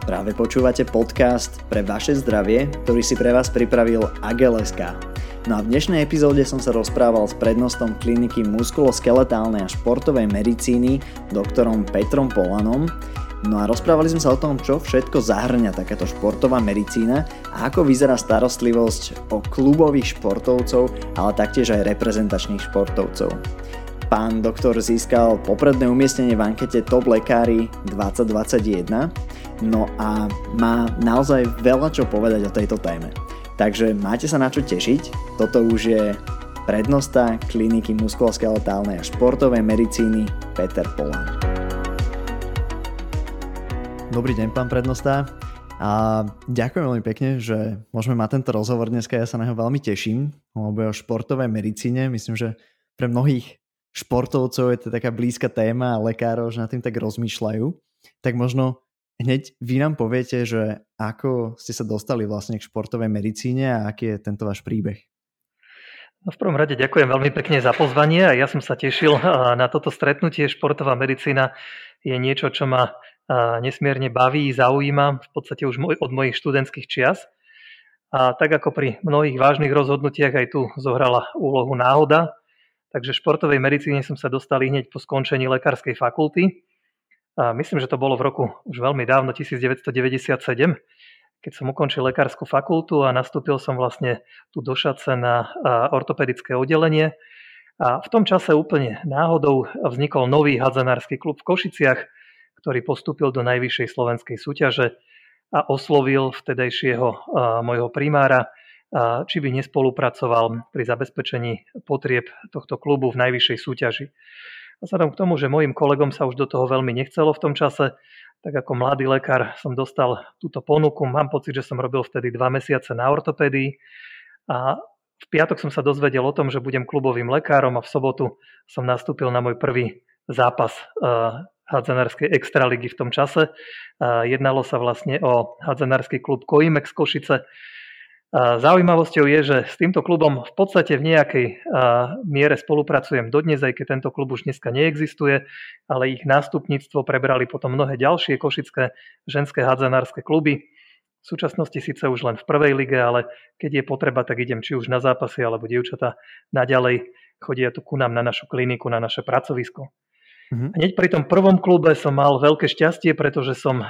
Práve počúvate podcast pre vaše zdravie, ktorý si pre vás pripravil Agel.sk. No a v dnešnej epizóde som sa rozprával s prednostom kliniky muskuloskeletálnej a športovej medicíny, doktorom Petrom Polanom. No a rozprávali sme sa o tom, čo všetko zahrňa takáto športová medicína a ako vyzerá starostlivosť o klubových športovcov, ale taktiež aj reprezentačných športovcov. Pán doktor získal popredné umiestnenie v ankete Top Lekári 2021 no a má naozaj veľa čo povedať o tejto téme. Takže máte sa na čo tešiť, toto už je prednosta kliniky muskuloskeletálnej a športovej medicíny Peter Polan. Dobrý deň, pán prednosta. A ďakujem veľmi pekne, že môžeme mať tento rozhovor dneska. Ja sa na neho veľmi teším, lebo je o športovej medicíne. Myslím, že pre mnohých športovcov je to taká blízka téma a lekárov, že na tým tak rozmýšľajú. Tak možno hneď vy nám poviete, že ako ste sa dostali vlastne k športovej medicíne a aký je tento váš príbeh. No v prvom rade ďakujem veľmi pekne za pozvanie a ja som sa tešil na toto stretnutie. Športová medicína je niečo, čo ma nesmierne baví, zaujíma v podstate už od mojich študentských čias. A tak ako pri mnohých vážnych rozhodnutiach aj tu zohrala úlohu náhoda, Takže športovej medicíne som sa dostal hneď po skončení lekárskej fakulty. A myslím, že to bolo v roku už veľmi dávno, 1997, keď som ukončil lekárskú fakultu a nastúpil som vlastne tu do Šace na ortopedické oddelenie. A v tom čase úplne náhodou vznikol nový hadzanársky klub v Košiciach, ktorý postúpil do najvyššej slovenskej súťaže a oslovil vtedajšieho môjho primára či by nespolupracoval pri zabezpečení potrieb tohto klubu v najvyššej súťaži. A vzhľadom k tomu, že mojim kolegom sa už do toho veľmi nechcelo v tom čase, tak ako mladý lekár som dostal túto ponuku. Mám pocit, že som robil vtedy dva mesiace na ortopédii a v piatok som sa dozvedel o tom, že budem klubovým lekárom a v sobotu som nastúpil na môj prvý zápas uh, hadzanárskej extraligy v tom čase. Uh, jednalo sa vlastne o hadzanársky klub Koimex Košice, Zaujímavosťou je, že s týmto klubom v podstate v nejakej miere spolupracujem dodnes, aj keď tento klub už dneska neexistuje, ale ich nástupníctvo prebrali potom mnohé ďalšie košické ženské hadzanárske kluby. V súčasnosti síce už len v prvej lige, ale keď je potreba, tak idem či už na zápasy, alebo dievčatá naďalej chodia tu ku nám na našu kliniku, na naše pracovisko. Mm-hmm. Hneď pri tom prvom klube som mal veľké šťastie, pretože som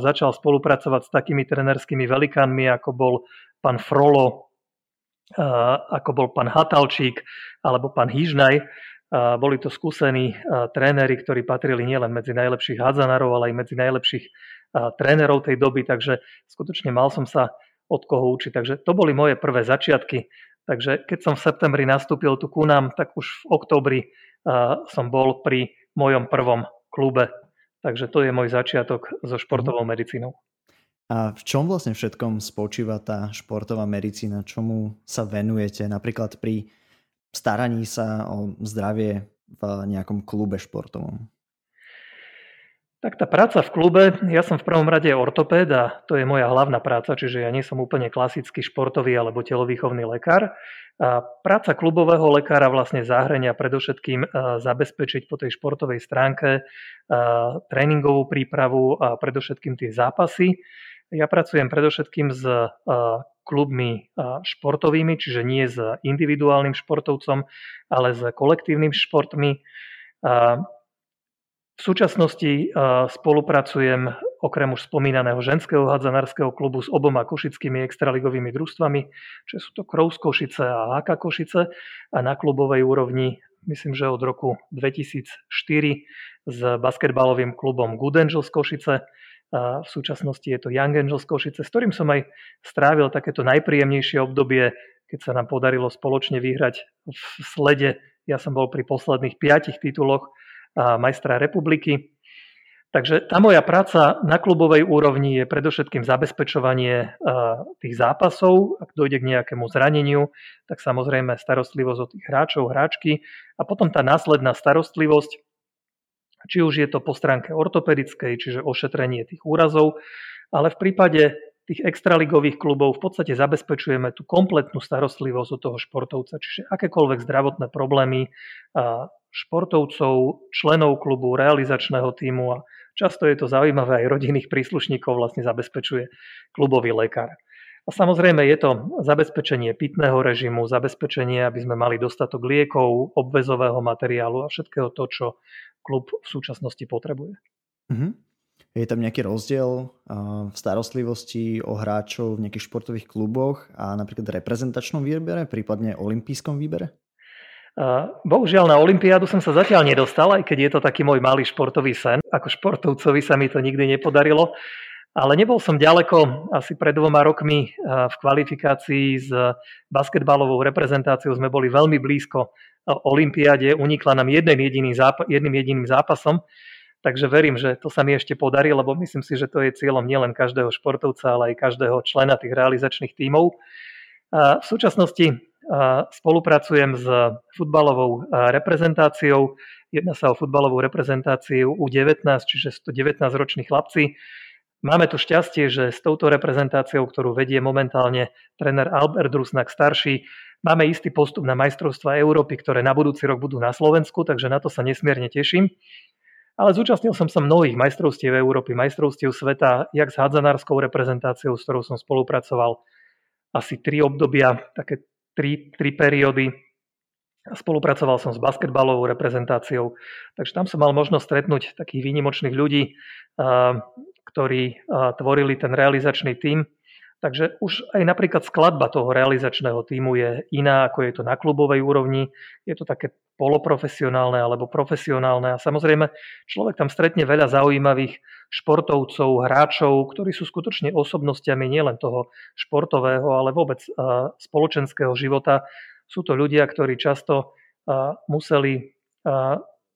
začal spolupracovať s takými trenerskými velikánmi, ako bol pán Frolo, ako bol pán Hatalčík alebo pán Hýžnaj. Boli to skúsení tréneri, ktorí patrili nielen medzi najlepších hádzanárov, ale aj medzi najlepších trénerov tej doby, takže skutočne mal som sa od koho učiť. Takže to boli moje prvé začiatky. Takže keď som v septembri nastúpil tu ku nám, tak už v oktobri som bol pri mojom prvom klube. Takže to je môj začiatok so športovou medicínou. A v čom vlastne všetkom spočíva tá športová medicína? Čomu sa venujete napríklad pri staraní sa o zdravie v nejakom klube športovom? Tak tá práca v klube, ja som v prvom rade ortopéd a to je moja hlavná práca, čiže ja nie som úplne klasický športový alebo telovýchovný lekár. A práca klubového lekára vlastne zahrania predovšetkým zabezpečiť po tej športovej stránke tréningovú prípravu a predovšetkým tie zápasy. Ja pracujem predovšetkým s klubmi športovými, čiže nie s individuálnym športovcom, ale s kolektívnym športmi. V súčasnosti spolupracujem okrem už spomínaného ženského hadzanárskeho klubu s oboma košickými extraligovými družstvami, čo sú to Krous Košice a HK Košice a na klubovej úrovni myslím, že od roku 2004 s basketbalovým klubom Good Angels Košice. V súčasnosti je to Young Angels Košice, s ktorým som aj strávil takéto najpríjemnejšie obdobie, keď sa nám podarilo spoločne vyhrať v slede. Ja som bol pri posledných piatich tituloch majstra republiky. Takže tá moja práca na klubovej úrovni je predovšetkým zabezpečovanie tých zápasov. Ak dojde k nejakému zraneniu, tak samozrejme starostlivosť o tých hráčov, hráčky a potom tá následná starostlivosť, či už je to po stránke ortopedickej, čiže ošetrenie tých úrazov, ale v prípade tých extraligových klubov v podstate zabezpečujeme tú kompletnú starostlivosť od toho športovca, čiže akékoľvek zdravotné problémy športovcov, členov klubu, realizačného týmu a často je to zaujímavé aj rodinných príslušníkov vlastne zabezpečuje klubový lekár. A samozrejme je to zabezpečenie pitného režimu, zabezpečenie, aby sme mali dostatok liekov, obvezového materiálu a všetkého to, čo klub v súčasnosti potrebuje. Mm-hmm. Je tam nejaký rozdiel v starostlivosti o hráčov v nejakých športových kluboch a napríklad reprezentačnom výbere, prípadne olympijskom výbere? Bohužiaľ na Olympiádu som sa zatiaľ nedostal, aj keď je to taký môj malý športový sen. Ako športovcovi sa mi to nikdy nepodarilo. Ale nebol som ďaleko, asi pred dvoma rokmi v kvalifikácii s basketbalovou reprezentáciou sme boli veľmi blízko Olympiáde, unikla nám jeden jediný zápas, jedným jediným zápasom, takže verím, že to sa mi ešte podarí, lebo myslím si, že to je cieľom nielen každého športovca, ale aj každého člena tých realizačných tímov. V súčasnosti spolupracujem s futbalovou reprezentáciou. Jedná sa o futbalovú reprezentáciu U19, čiže 119 roční chlapci. Máme tu šťastie, že s touto reprezentáciou, ktorú vedie momentálne tréner Albert Rusnak starší, máme istý postup na majstrovstva Európy, ktoré na budúci rok budú na Slovensku, takže na to sa nesmierne teším. Ale zúčastnil som sa mnohých majstrovstiev Európy, majstrovstiev sveta, jak s hadzanárskou reprezentáciou, s ktorou som spolupracoval asi tri obdobia, také tri, tri periódy. Spolupracoval som s basketbalovou reprezentáciou, takže tam som mal možnosť stretnúť takých výnimočných ľudí, ktorí tvorili ten realizačný tím. Takže už aj napríklad skladba toho realizačného týmu je iná, ako je to na klubovej úrovni. Je to také poloprofesionálne alebo profesionálne a samozrejme človek tam stretne veľa zaujímavých športovcov, hráčov, ktorí sú skutočne osobnostiami nielen toho športového, ale vôbec spoločenského života. Sú to ľudia, ktorí často museli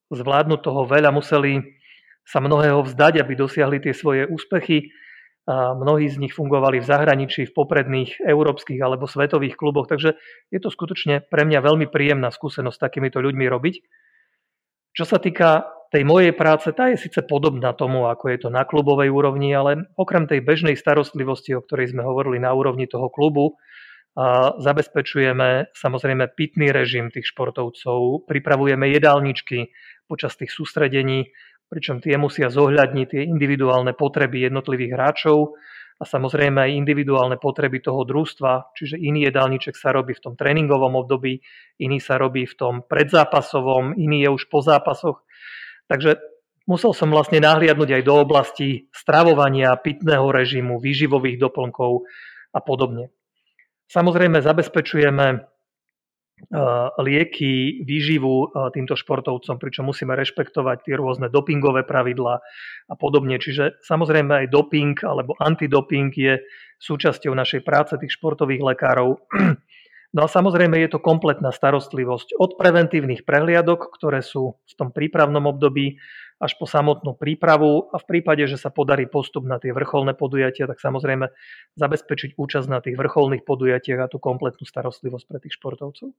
zvládnuť toho veľa, museli sa mnohého vzdať, aby dosiahli tie svoje úspechy. A mnohí z nich fungovali v zahraničí, v popredných európskych alebo svetových kluboch, takže je to skutočne pre mňa veľmi príjemná skúsenosť s takýmito ľuďmi robiť. Čo sa týka tej mojej práce, tá je síce podobná tomu, ako je to na klubovej úrovni, ale okrem tej bežnej starostlivosti, o ktorej sme hovorili na úrovni toho klubu, a zabezpečujeme samozrejme pitný režim tých športovcov, pripravujeme jedálničky počas tých sústredení, pričom tie musia zohľadniť tie individuálne potreby jednotlivých hráčov a samozrejme aj individuálne potreby toho družstva, čiže iný jedálniček sa robí v tom tréningovom období, iný sa robí v tom predzápasovom, iný je už po zápasoch. Takže musel som vlastne nahliadnúť aj do oblasti stravovania, pitného režimu, výživových doplnkov a podobne. Samozrejme zabezpečujeme lieky, výživu týmto športovcom, pričom musíme rešpektovať tie rôzne dopingové pravidlá a podobne. Čiže samozrejme aj doping alebo antidoping je súčasťou našej práce tých športových lekárov. No a samozrejme je to kompletná starostlivosť od preventívnych prehliadok, ktoré sú v tom prípravnom období, až po samotnú prípravu a v prípade, že sa podarí postup na tie vrcholné podujatia, tak samozrejme zabezpečiť účasť na tých vrcholných podujatiach a tú kompletnú starostlivosť pre tých športovcov.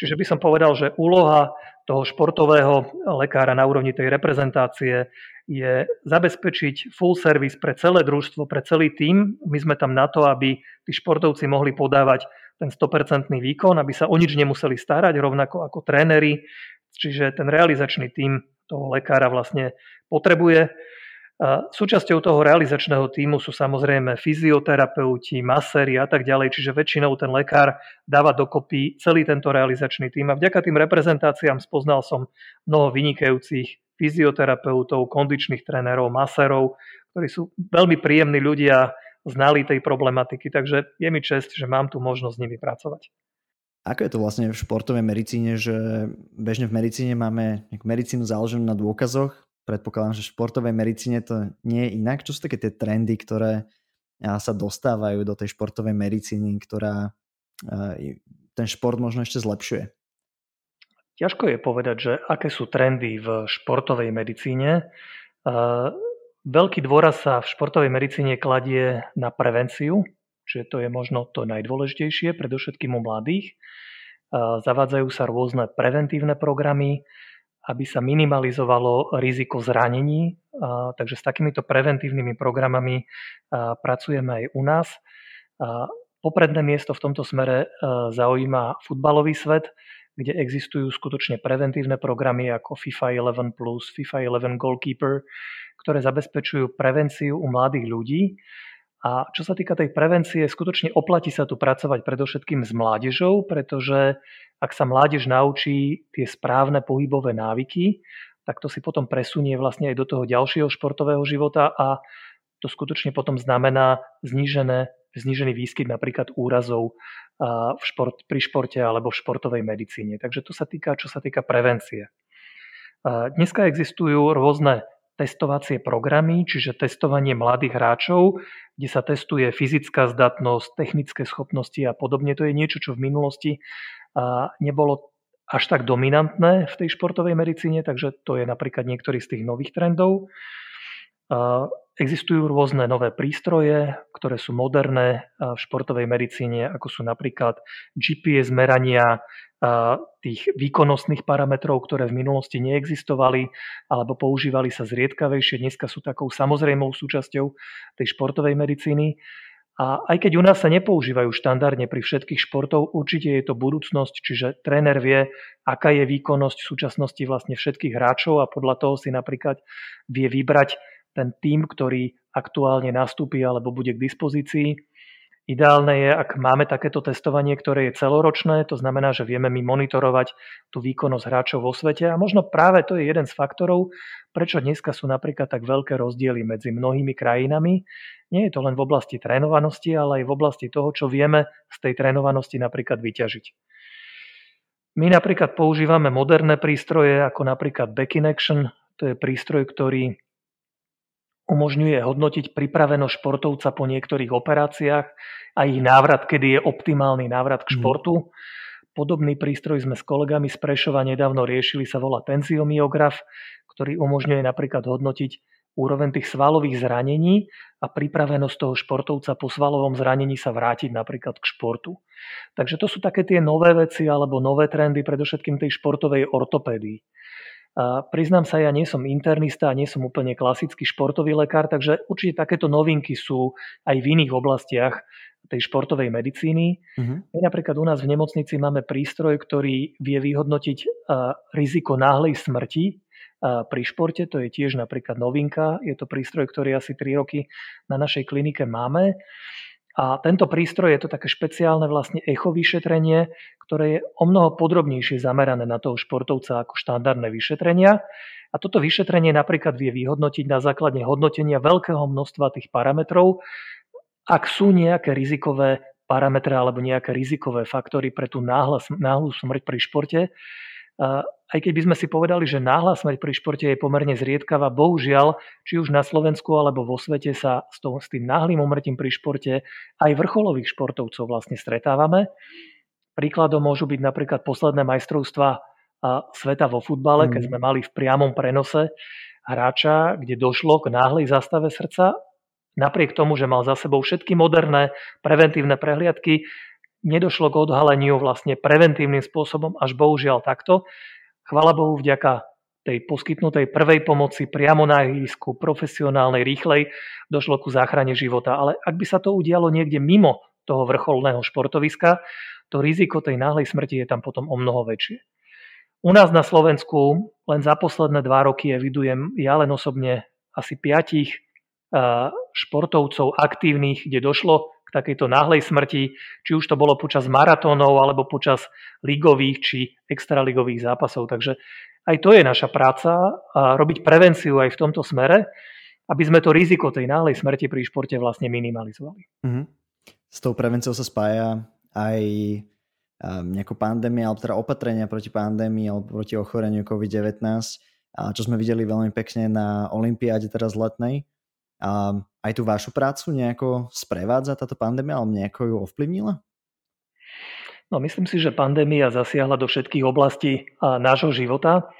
Čiže by som povedal, že úloha toho športového lekára na úrovni tej reprezentácie je zabezpečiť full service pre celé družstvo, pre celý tím. My sme tam na to, aby tí športovci mohli podávať ten 100% výkon, aby sa o nič nemuseli starať, rovnako ako tréneri. Čiže ten realizačný tím toho lekára vlastne potrebuje. A súčasťou toho realizačného týmu sú samozrejme fyzioterapeuti, maséri a tak ďalej, čiže väčšinou ten lekár dáva dokopy celý tento realizačný tým. A vďaka tým reprezentáciám spoznal som mnoho vynikajúcich fyzioterapeutov, kondičných trénerov, masérov, ktorí sú veľmi príjemní ľudia, znali tej problematiky, takže je mi čest, že mám tu možnosť s nimi pracovať. Ako je to vlastne v športovej medicíne, že bežne v medicíne máme medicínu založenú na dôkazoch, predpokladám, že v športovej medicíne to nie je inak. Čo sú také tie trendy, ktoré sa dostávajú do tej športovej medicíny, ktorá ten šport možno ešte zlepšuje? Ťažko je povedať, že aké sú trendy v športovej medicíne. Veľký dôraz sa v športovej medicíne kladie na prevenciu, Čiže to je možno to najdôležitejšie, predovšetkým u mladých. Zavádzajú sa rôzne preventívne programy, aby sa minimalizovalo riziko zranení. Takže s takýmito preventívnymi programami pracujeme aj u nás. Popredné miesto v tomto smere zaujíma futbalový svet, kde existujú skutočne preventívne programy ako FIFA 11+, FIFA 11 Goalkeeper, ktoré zabezpečujú prevenciu u mladých ľudí. A čo sa týka tej prevencie, skutočne oplatí sa tu pracovať predovšetkým s mládežou, pretože ak sa mládež naučí tie správne pohybové návyky, tak to si potom presunie vlastne aj do toho ďalšieho športového života a to skutočne potom znamená znížené, znížený výskyt napríklad úrazov v šport, pri športe alebo v športovej medicíne. Takže to sa týka, čo sa týka prevencie. Dneska existujú rôzne testovacie programy, čiže testovanie mladých hráčov, kde sa testuje fyzická zdatnosť, technické schopnosti a podobne. To je niečo, čo v minulosti nebolo až tak dominantné v tej športovej medicíne, takže to je napríklad niektorý z tých nových trendov. Existujú rôzne nové prístroje, ktoré sú moderné v športovej medicíne, ako sú napríklad GPS merania tých výkonnostných parametrov, ktoré v minulosti neexistovali alebo používali sa zriedkavejšie. Dneska sú takou samozrejmou súčasťou tej športovej medicíny. A aj keď u nás sa nepoužívajú štandardne pri všetkých športov, určite je to budúcnosť, čiže tréner vie, aká je výkonnosť v súčasnosti vlastne všetkých hráčov a podľa toho si napríklad vie vybrať ten tým, ktorý aktuálne nastúpi alebo bude k dispozícii. Ideálne je, ak máme takéto testovanie, ktoré je celoročné, to znamená, že vieme my monitorovať tú výkonnosť hráčov vo svete a možno práve to je jeden z faktorov, prečo dneska sú napríklad tak veľké rozdiely medzi mnohými krajinami. Nie je to len v oblasti trénovanosti, ale aj v oblasti toho, čo vieme z tej trénovanosti napríklad vyťažiť. My napríklad používame moderné prístroje, ako napríklad Back in Action, to je prístroj, ktorý umožňuje hodnotiť pripravenosť športovca po niektorých operáciách a ich návrat, kedy je optimálny návrat k mhm. športu. Podobný prístroj sme s kolegami z Prešova nedávno riešili, sa volá tenziomyograf, ktorý umožňuje napríklad hodnotiť úroveň tých svalových zranení a pripravenosť toho športovca po svalovom zranení sa vrátiť napríklad k športu. Takže to sú také tie nové veci alebo nové trendy, predovšetkým tej športovej ortopédii. A priznám sa, ja nie som internista nie som úplne klasický športový lekár, takže určite takéto novinky sú aj v iných oblastiach tej športovej medicíny. Uh-huh. My napríklad u nás v nemocnici máme prístroj, ktorý vie vyhodnotiť riziko náhlej smrti pri športe, to je tiež napríklad novinka. Je to prístroj, ktorý asi 3 roky na našej klinike máme. A tento prístroj je to také špeciálne vlastne echo vyšetrenie, ktoré je o mnoho podrobnejšie zamerané na toho športovca ako štandardné vyšetrenia. A toto vyšetrenie napríklad vie vyhodnotiť na základe hodnotenia veľkého množstva tých parametrov, ak sú nejaké rizikové parametre alebo nejaké rizikové faktory pre tú náhlu smrť pri športe, aj keď by sme si povedali, že náhla smrť pri športe je pomerne zriedkavá, bohužiaľ, či už na Slovensku alebo vo svete sa s, to, s tým náhlým umrtím pri športe aj vrcholových športovcov vlastne stretávame. Príkladom môžu byť napríklad posledné majstrovstva sveta vo futbale, keď mm. sme mali v priamom prenose hráča, kde došlo k náhlej zastave srdca. Napriek tomu, že mal za sebou všetky moderné preventívne prehliadky, nedošlo k odhaleniu vlastne preventívnym spôsobom, až bohužiaľ takto. Chvala Bohu vďaka tej poskytnutej prvej pomoci priamo na ihrisku, profesionálnej, rýchlej, došlo ku záchrane života. Ale ak by sa to udialo niekde mimo toho vrcholného športoviska, to riziko tej náhlej smrti je tam potom o mnoho väčšie. U nás na Slovensku len za posledné dva roky evidujem ja len osobne asi piatich športovcov aktívnych, kde došlo takejto náhlej smrti, či už to bolo počas maratónov alebo počas ligových či extraligových zápasov. Takže aj to je naša práca a robiť prevenciu aj v tomto smere, aby sme to riziko tej náhlej smrti pri športe vlastne minimalizovali. Mm-hmm. S tou prevenciou sa spája aj nejaká pandémia, alebo teda opatrenia proti pandémii alebo proti ochoreniu COVID-19, čo sme videli veľmi pekne na Olympiáde teraz letnej. A aj tú vašu prácu nejako sprevádza táto pandémia, alebo nejako ju ovplyvnila? No, myslím si, že pandémia zasiahla do všetkých oblastí nášho života.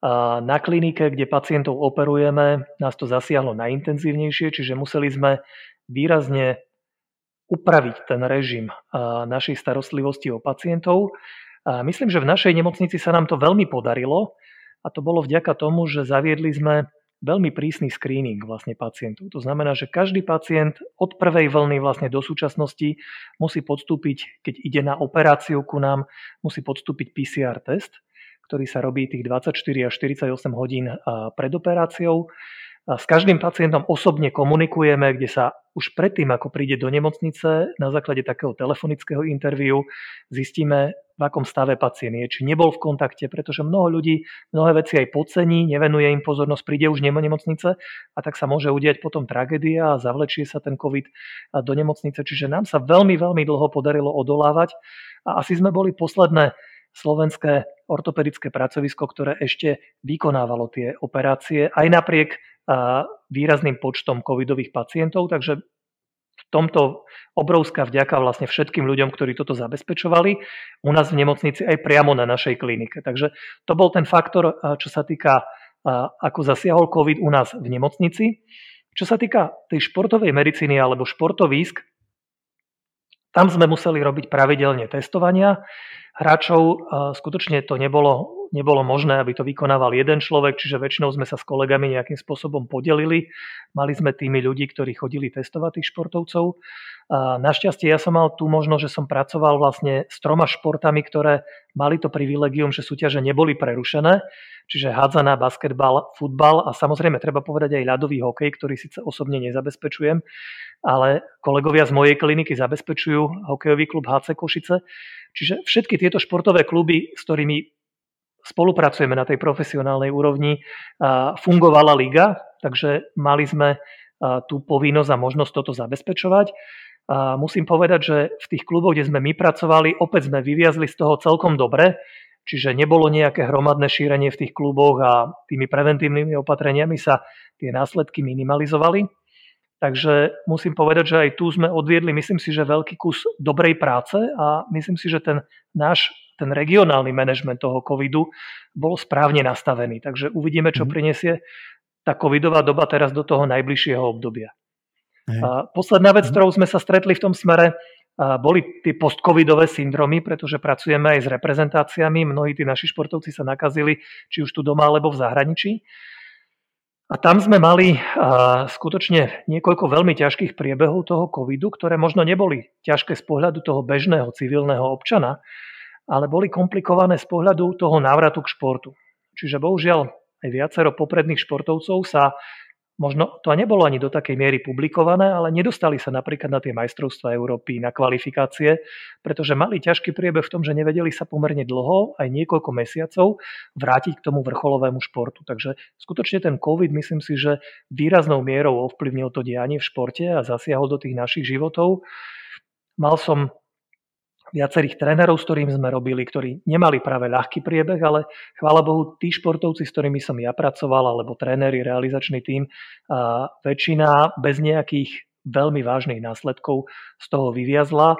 A na klinike, kde pacientov operujeme, nás to zasiahlo najintenzívnejšie, čiže museli sme výrazne upraviť ten režim našej starostlivosti o pacientov. A myslím, že v našej nemocnici sa nám to veľmi podarilo a to bolo vďaka tomu, že zaviedli sme veľmi prísny screening vlastne pacientov. To znamená, že každý pacient od prvej vlny vlastne do súčasnosti musí podstúpiť, keď ide na operáciu ku nám, musí podstúpiť PCR test, ktorý sa robí tých 24 až 48 hodín pred operáciou. S každým pacientom osobne komunikujeme, kde sa už predtým, ako príde do nemocnice, na základe takého telefonického interviu zistíme, v akom stave pacient je, či nebol v kontakte, pretože mnoho ľudí mnohé veci aj podcení, nevenuje im pozornosť, príde už nemo nemocnice a tak sa môže udiať potom tragédia a zavlečie sa ten COVID do nemocnice. Čiže nám sa veľmi, veľmi dlho podarilo odolávať a asi sme boli posledné slovenské ortopedické pracovisko, ktoré ešte vykonávalo tie operácie aj napriek výrazným počtom covidových pacientov, takže v tomto obrovská vďaka vlastne všetkým ľuďom, ktorí toto zabezpečovali u nás v nemocnici aj priamo na našej klinike. Takže to bol ten faktor, čo sa týka, ako zasiahol COVID u nás v nemocnici. Čo sa týka tej športovej medicíny alebo športovísk, tam sme museli robiť pravidelne testovania hráčov. Skutočne to nebolo nebolo možné, aby to vykonával jeden človek, čiže väčšinou sme sa s kolegami nejakým spôsobom podelili. Mali sme tými ľudí, ktorí chodili testovať tých športovcov. Našťastie ja som mal tú možnosť, že som pracoval vlastne s troma športami, ktoré mali to privilegium, že súťaže neboli prerušené, čiže hádzaná, basketbal, futbal a samozrejme treba povedať aj ľadový hokej, ktorý síce osobne nezabezpečujem, ale kolegovia z mojej kliniky zabezpečujú hokejový klub HC Košice. Čiže všetky tieto športové kluby, s ktorými spolupracujeme na tej profesionálnej úrovni, fungovala liga, takže mali sme tú povinnosť a možnosť toto zabezpečovať. A musím povedať, že v tých kluboch, kde sme my pracovali, opäť sme vyviazli z toho celkom dobre, čiže nebolo nejaké hromadné šírenie v tých kluboch a tými preventívnymi opatreniami sa tie následky minimalizovali. Takže musím povedať, že aj tu sme odviedli, myslím si, že veľký kus dobrej práce a myslím si, že ten náš ten regionálny manažment toho covidu bol správne nastavený. Takže uvidíme, čo mhm. prinesie tá covidová doba teraz do toho najbližšieho obdobia. A posledná vec, s mhm. ktorou sme sa stretli v tom smere, boli tie postcovidové syndromy, pretože pracujeme aj s reprezentáciami. Mnohí tí naši športovci sa nakazili, či už tu doma, alebo v zahraničí. A tam sme mali skutočne niekoľko veľmi ťažkých priebehov toho covidu, ktoré možno neboli ťažké z pohľadu toho bežného civilného občana, ale boli komplikované z pohľadu toho návratu k športu. Čiže bohužiaľ aj viacero popredných športovcov sa možno to nebolo ani do takej miery publikované, ale nedostali sa napríklad na tie majstrovstvá Európy, na kvalifikácie, pretože mali ťažký priebeh v tom, že nevedeli sa pomerne dlho, aj niekoľko mesiacov, vrátiť k tomu vrcholovému športu. Takže skutočne ten COVID, myslím si, že výraznou mierou ovplyvnil to dianie v športe a zasiahol do tých našich životov. Mal som viacerých trénerov, s ktorými sme robili, ktorí nemali práve ľahký priebeh, ale chvála Bohu, tí športovci, s ktorými som ja pracoval, alebo tréneri, realizačný tím, väčšina bez nejakých veľmi vážnych následkov z toho vyviazla.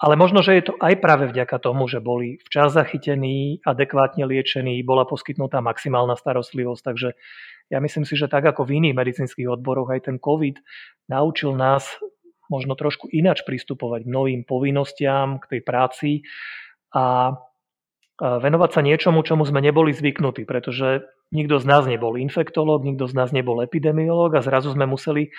Ale možno, že je to aj práve vďaka tomu, že boli včas zachytení, adekvátne liečení, bola poskytnutá maximálna starostlivosť. Takže ja myslím si, že tak ako v iných medicínskych odboroch aj ten COVID naučil nás možno trošku ináč pristupovať k novým povinnostiam, k tej práci a venovať sa niečomu, čomu sme neboli zvyknutí, pretože nikto z nás nebol infektológ, nikto z nás nebol epidemiológ a zrazu sme museli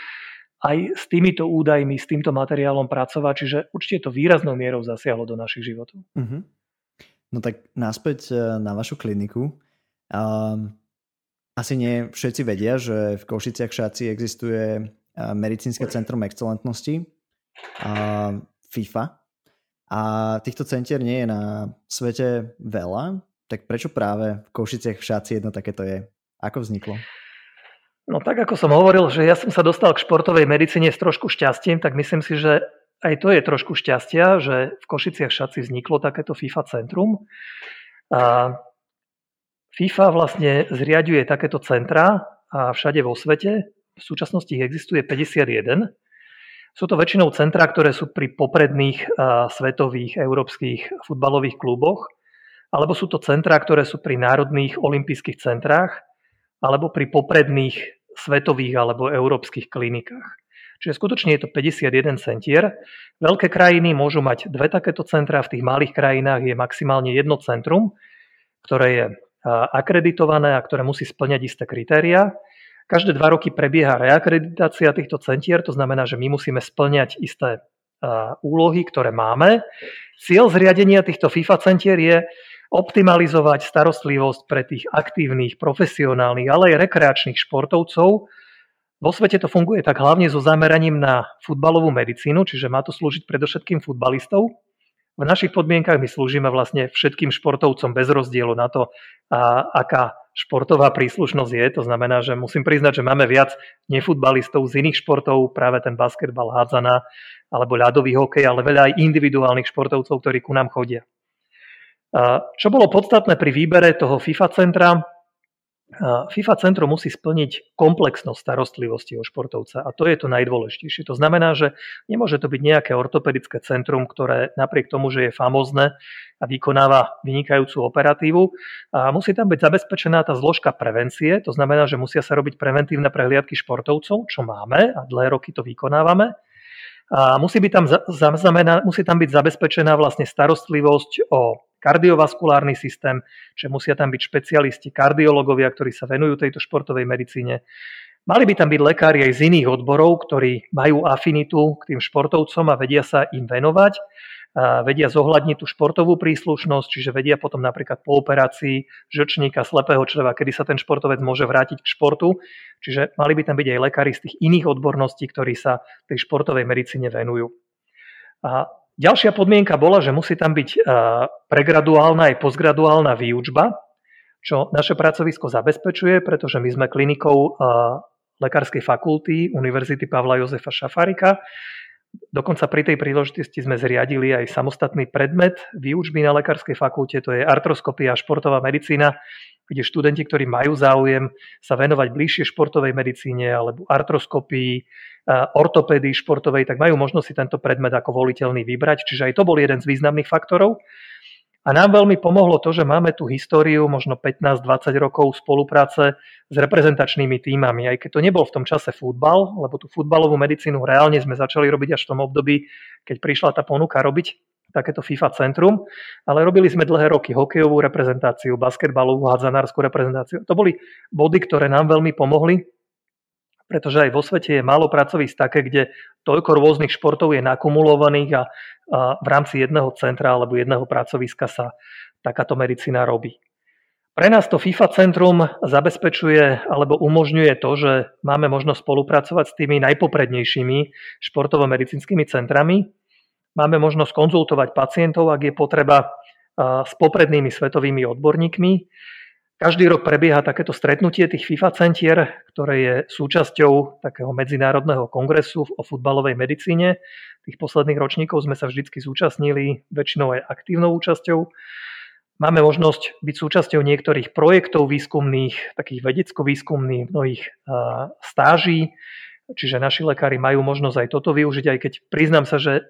aj s týmito údajmi, s týmto materiálom pracovať, čiže určite to výraznou mierou zasiahlo do našich životov. Uh-huh. No tak naspäť e, na vašu kliniku. Um, asi nie všetci vedia, že v Košiciach Šáci existuje Medicínske centrum excelentnosti, FIFA. A týchto centier nie je na svete veľa, tak prečo práve v Košiciach v Šáci jedno takéto je? Ako vzniklo? No tak ako som hovoril, že ja som sa dostal k športovej medicíne s trošku šťastím, tak myslím si, že aj to je trošku šťastia, že v Košiciach Šaci vzniklo takéto FIFA centrum. A FIFA vlastne zriaduje takéto centra a všade vo svete v súčasnosti ich existuje 51. Sú to väčšinou centrá, ktoré sú pri popredných svetových európskych futbalových kluboch, alebo sú to centrá, ktoré sú pri národných olympijských centrách, alebo pri popredných svetových alebo európskych klinikách. Čiže skutočne je to 51 centier. Veľké krajiny môžu mať dve takéto centra, v tých malých krajinách je maximálne jedno centrum, ktoré je akreditované a ktoré musí splňať isté kritéria. Každé dva roky prebieha reakreditácia týchto centier, to znamená, že my musíme splňať isté úlohy, ktoré máme. Cieľ zriadenia týchto FIFA centier je optimalizovať starostlivosť pre tých aktívnych, profesionálnych, ale aj rekreačných športovcov. Vo svete to funguje tak hlavne so zameraním na futbalovú medicínu, čiže má to slúžiť predovšetkým futbalistov. V našich podmienkach my slúžime vlastne všetkým športovcom bez rozdielu na to, aká športová príslušnosť je. To znamená, že musím priznať, že máme viac nefutbalistov z iných športov, práve ten basketbal, hádzana alebo ľadový hokej, ale veľa aj individuálnych športovcov, ktorí ku nám chodia. Čo bolo podstatné pri výbere toho FIFA centra, FIFA centrum musí splniť komplexnosť starostlivosti o športovca a to je to najdôležitejšie. To znamená, že nemôže to byť nejaké ortopedické centrum, ktoré napriek tomu, že je famozne a vykonáva vynikajúcu operatívu, a musí tam byť zabezpečená tá zložka prevencie, to znamená, že musia sa robiť preventívne prehliadky športovcov, čo máme a dlhé roky to vykonávame. A musí, byť tam, musí tam byť zabezpečená vlastne starostlivosť o kardiovaskulárny systém, že musia tam byť špecialisti, kardiológovia, ktorí sa venujú tejto športovej medicíne. Mali by tam byť lekári aj z iných odborov, ktorí majú afinitu k tým športovcom a vedia sa im venovať vedia zohľadniť tú športovú príslušnosť, čiže vedia potom napríklad po operácii žlčníka slepého čreva, kedy sa ten športovec môže vrátiť k športu. Čiže mali by tam byť aj lekári z tých iných odborností, ktorí sa tej športovej medicíne venujú. A ďalšia podmienka bola, že musí tam byť pregraduálna aj postgraduálna výučba, čo naše pracovisko zabezpečuje, pretože my sme klinikou Lekárskej fakulty Univerzity Pavla Jozefa Šafarika, Dokonca pri tej príležitosti sme zriadili aj samostatný predmet výučby na lekárskej fakulte, to je artroskopia a športová medicína, kde študenti, ktorí majú záujem sa venovať bližšie športovej medicíne alebo artroskopii, ortopédii športovej, tak majú možnosť si tento predmet ako voliteľný vybrať. Čiže aj to bol jeden z významných faktorov. A nám veľmi pomohlo to, že máme tú históriu, možno 15-20 rokov spolupráce s reprezentačnými týmami. Aj keď to nebol v tom čase futbal, lebo tú futbalovú medicínu reálne sme začali robiť až v tom období, keď prišla tá ponuka robiť takéto FIFA centrum, ale robili sme dlhé roky hokejovú reprezentáciu, basketbalovú, hádzanárskú reprezentáciu. To boli body, ktoré nám veľmi pomohli pretože aj vo svete je málo pracovísk také, kde toľko rôznych športov je nakumulovaných a, a v rámci jedného centra alebo jedného pracoviska sa takáto medicína robí. Pre nás to FIFA centrum zabezpečuje alebo umožňuje to, že máme možnosť spolupracovať s tými najpoprednejšími športovo-medicínskymi centrami. Máme možnosť konzultovať pacientov, ak je potreba, s poprednými svetovými odborníkmi. Každý rok prebieha takéto stretnutie tých FIFA centier, ktoré je súčasťou takého medzinárodného kongresu o futbalovej medicíne. Tých posledných ročníkov sme sa vždy zúčastnili, väčšinou aj aktívnou účasťou. Máme možnosť byť súčasťou niektorých projektov výskumných, takých vedecko-výskumných, mnohých stáží, čiže naši lekári majú možnosť aj toto využiť, aj keď priznám sa, že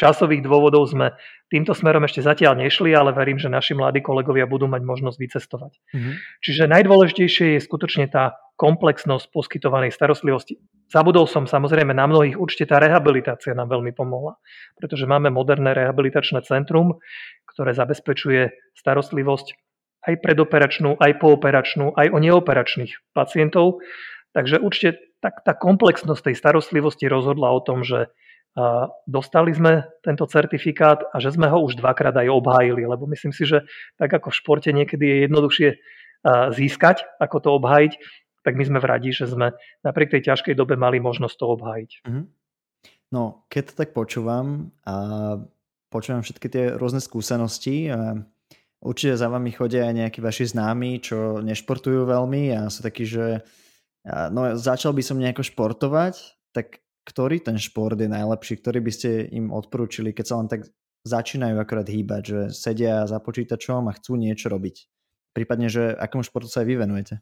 časových dôvodov sme týmto smerom ešte zatiaľ nešli, ale verím, že naši mladí kolegovia budú mať možnosť vycestovať. Mm-hmm. Čiže najdôležitejšie je skutočne tá komplexnosť poskytovanej starostlivosti. Zabudol som samozrejme na mnohých, určite tá rehabilitácia nám veľmi pomohla, pretože máme moderné rehabilitačné centrum, ktoré zabezpečuje starostlivosť aj predoperačnú, aj pooperačnú, aj o neoperačných pacientov. Takže určite tak tá komplexnosť tej starostlivosti rozhodla o tom, že Dostali sme tento certifikát a že sme ho už dvakrát aj obhájili, lebo myslím si, že tak ako v športe niekedy je jednoduchšie získať, ako to obhájiť, tak my sme v radi, že sme napriek tej ťažkej dobe mali možnosť to obhájiť. Mm-hmm. No, keď to tak počúvam a počúvam všetky tie rôzne skúsenosti, určite za vami chodia aj nejakí vaši známi, čo nešportujú veľmi a sú takí, že no, začal by som nejako športovať, tak ktorý ten šport je najlepší, ktorý by ste im odporúčili, keď sa len tak začínajú akorát hýbať, že sedia za počítačom a chcú niečo robiť? Prípadne, že akomu športu sa aj vy venujete?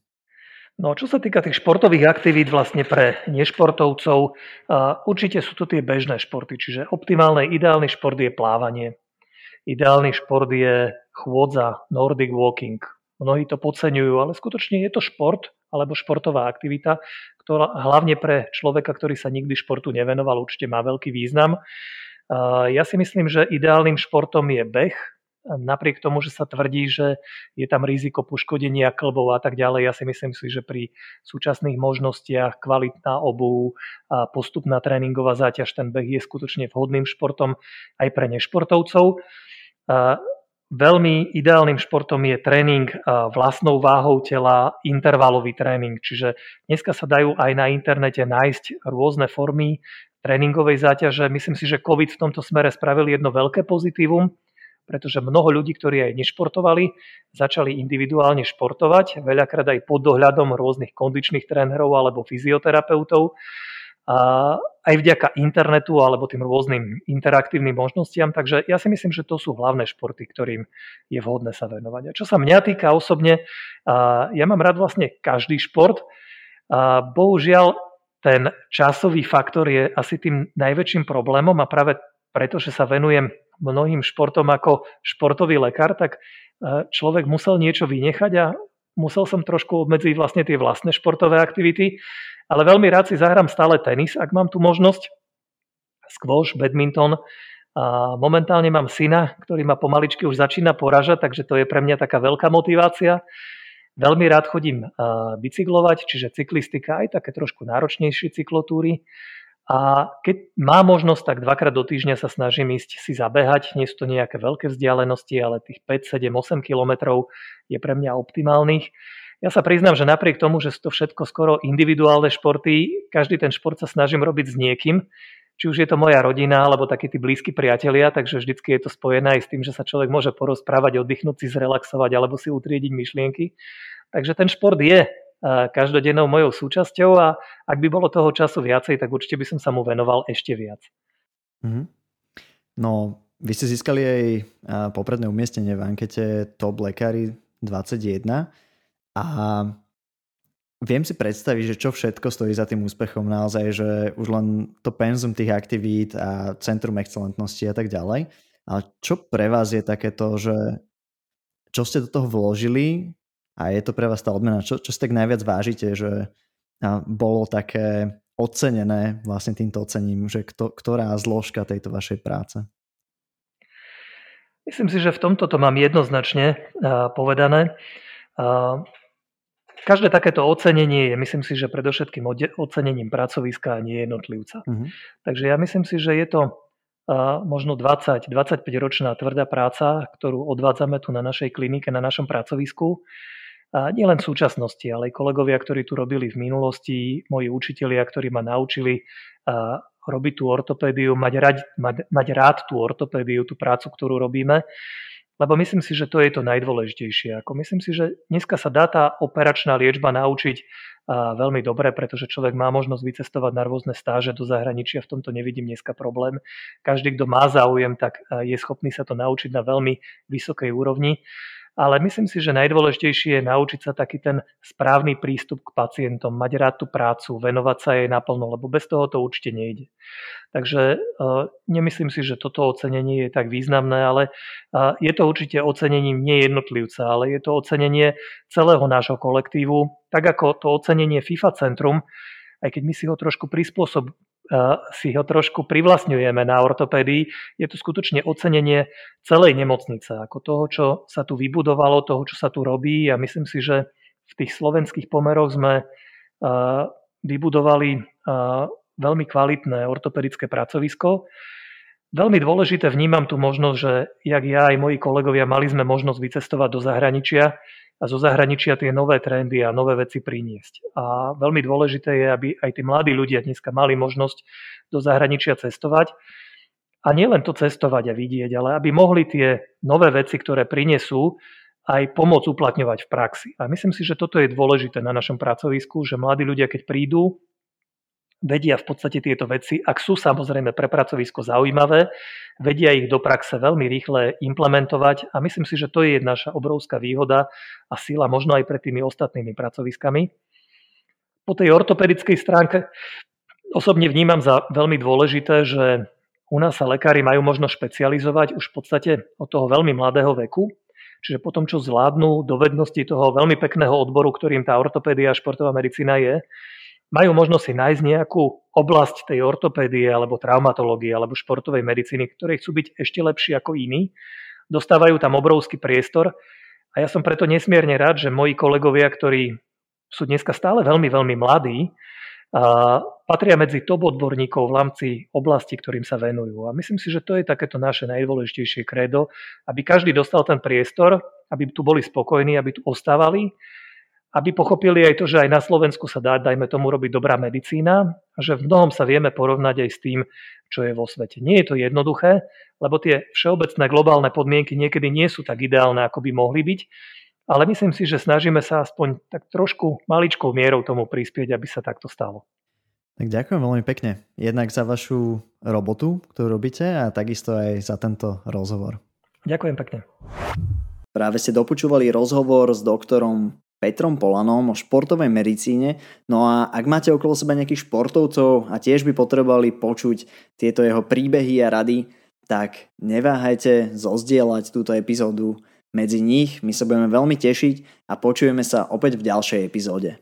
No, čo sa týka tých športových aktivít vlastne pre nešportovcov, určite sú to tie bežné športy, čiže optimálny, ideálny šport je plávanie. Ideálny šport je chôdza, Nordic walking. Mnohí to podceňujú, ale skutočne je to šport alebo športová aktivita, ktorá hlavne pre človeka, ktorý sa nikdy športu nevenoval, určite má veľký význam. Ja si myslím, že ideálnym športom je beh, napriek tomu, že sa tvrdí, že je tam riziko poškodenia klbov a tak ďalej, ja si myslím si, že pri súčasných možnostiach kvalitná obu a postupná tréningová záťaž, ten beh je skutočne vhodným športom aj pre nešportovcov. Veľmi ideálnym športom je tréning vlastnou váhou tela, intervalový tréning. Čiže dneska sa dajú aj na internete nájsť rôzne formy tréningovej záťaže. Myslím si, že COVID v tomto smere spravil jedno veľké pozitívum, pretože mnoho ľudí, ktorí aj nešportovali, začali individuálne športovať, veľakrát aj pod dohľadom rôznych kondičných trénerov alebo fyzioterapeutov aj vďaka internetu alebo tým rôznym interaktívnym možnostiam. Takže ja si myslím, že to sú hlavné športy, ktorým je vhodné sa venovať. A čo sa mňa týka osobne, ja mám rád vlastne každý šport. Bohužiaľ, ten časový faktor je asi tým najväčším problémom a práve preto, že sa venujem mnohým športom ako športový lekár, tak človek musel niečo vynechať a musel som trošku obmedziť vlastne tie vlastné športové aktivity ale veľmi rád si zahrám stále tenis, ak mám tu možnosť. Squash, badminton. A momentálne mám syna, ktorý ma pomaličky už začína poražať, takže to je pre mňa taká veľká motivácia. Veľmi rád chodím bicyklovať, čiže cyklistika, aj také trošku náročnejšie cyklotúry. A keď má možnosť, tak dvakrát do týždňa sa snažím ísť si zabehať. Nie sú to nejaké veľké vzdialenosti, ale tých 5, 7, 8 kilometrov je pre mňa optimálnych. Ja sa priznám, že napriek tomu, že sú to všetko skoro individuálne športy, každý ten šport sa snažím robiť s niekým, či už je to moja rodina alebo takí tí blízki priatelia, takže vždycky je to spojené aj s tým, že sa človek môže porozprávať, oddychnúť si, zrelaxovať alebo si utriediť myšlienky. Takže ten šport je každodennou mojou súčasťou a ak by bolo toho času viacej, tak určite by som sa mu venoval ešte viac. Mm-hmm. No, vy ste získali aj popredné umiestnenie v ankete Top Lekári 21. A viem si predstaviť, že čo všetko stojí za tým úspechom naozaj, že už len to penzum tých aktivít a centrum excelentnosti a tak ďalej. Ale čo pre vás je takéto, že čo ste do toho vložili a je to pre vás tá odmena, čo, čo si tak najviac vážite, že bolo také ocenené vlastne týmto ocením, že kto, ktorá zložka tejto vašej práce? Myslím si, že v tomto to mám jednoznačne povedané. Každé takéto ocenenie je, myslím si, že predovšetkým ocenením pracoviska a nie jednotlivca. Uh-huh. Takže ja myslím si, že je to možno 20-25 ročná tvrdá práca, ktorú odvádzame tu na našej klinike, na našom pracovisku. A nie len v súčasnosti, ale aj kolegovia, ktorí tu robili v minulosti, moji učitelia, ktorí ma naučili robiť tú ortopédiu, mať rád, mať, mať rád tú ortopédiu, tú prácu, ktorú robíme. Lebo myslím si, že to je to najdôležitejšie. Ako myslím si, že dneska sa dá tá operačná liečba naučiť veľmi dobre, pretože človek má možnosť vycestovať na rôzne stáže do zahraničia, v tomto nevidím dneska problém. Každý, kto má záujem, tak je schopný sa to naučiť na veľmi vysokej úrovni ale myslím si, že najdôležitejšie je naučiť sa taký ten správny prístup k pacientom, mať rád tú prácu, venovať sa jej naplno, lebo bez toho to určite nejde. Takže uh, nemyslím si, že toto ocenenie je tak významné, ale uh, je to určite ocenením nie jednotlivca, ale je to ocenenie celého nášho kolektívu, tak ako to ocenenie FIFA Centrum, aj keď my si ho trošku prispôsob, si ho trošku privlastňujeme na ortopédii, je to skutočne ocenenie celej nemocnice, ako toho, čo sa tu vybudovalo, toho, čo sa tu robí a myslím si, že v tých slovenských pomeroch sme vybudovali veľmi kvalitné ortopedické pracovisko. Veľmi dôležité vnímam tú možnosť, že jak ja aj moji kolegovia mali sme možnosť vycestovať do zahraničia, a zo zahraničia tie nové trendy a nové veci priniesť. A veľmi dôležité je, aby aj tí mladí ľudia dneska mali možnosť do zahraničia cestovať. A nielen to cestovať a vidieť, ale aby mohli tie nové veci, ktoré prinesú, aj pomôcť uplatňovať v praxi. A myslím si, že toto je dôležité na našom pracovisku, že mladí ľudia, keď prídu, vedia v podstate tieto veci, ak sú samozrejme pre pracovisko zaujímavé, vedia ich do praxe veľmi rýchle implementovať a myslím si, že to je naša obrovská výhoda a sila možno aj pred tými ostatnými pracoviskami. Po tej ortopedickej stránke osobne vnímam za veľmi dôležité, že u nás sa lekári majú možno špecializovať už v podstate od toho veľmi mladého veku, Čiže po tom, čo zvládnu dovednosti toho veľmi pekného odboru, ktorým tá ortopédia a športová medicína je, majú možnosť si nájsť nejakú oblasť tej ortopédie alebo traumatológie alebo športovej medicíny, ktorej chcú byť ešte lepší ako iní dostávajú tam obrovský priestor a ja som preto nesmierne rád, že moji kolegovia, ktorí sú dneska stále veľmi, veľmi mladí, a patria medzi top odborníkov v rámci oblasti, ktorým sa venujú. A myslím si, že to je takéto naše najdôležitejšie kredo, aby každý dostal ten priestor, aby tu boli spokojní, aby tu ostávali, aby pochopili aj to, že aj na Slovensku sa dá, dajme tomu, robiť dobrá medicína a že v mnohom sa vieme porovnať aj s tým, čo je vo svete. Nie je to jednoduché, lebo tie všeobecné globálne podmienky niekedy nie sú tak ideálne, ako by mohli byť, ale myslím si, že snažíme sa aspoň tak trošku maličkou mierou tomu prispieť, aby sa takto stalo. Tak ďakujem veľmi pekne. Jednak za vašu robotu, ktorú robíte a takisto aj za tento rozhovor. Ďakujem pekne. Práve ste dopočúvali rozhovor s doktorom Petrom Polanom o športovej medicíne. No a ak máte okolo seba nejakých športovcov a tiež by potrebovali počuť tieto jeho príbehy a rady, tak neváhajte zozdieľať túto epizódu medzi nich. My sa budeme veľmi tešiť a počujeme sa opäť v ďalšej epizóde.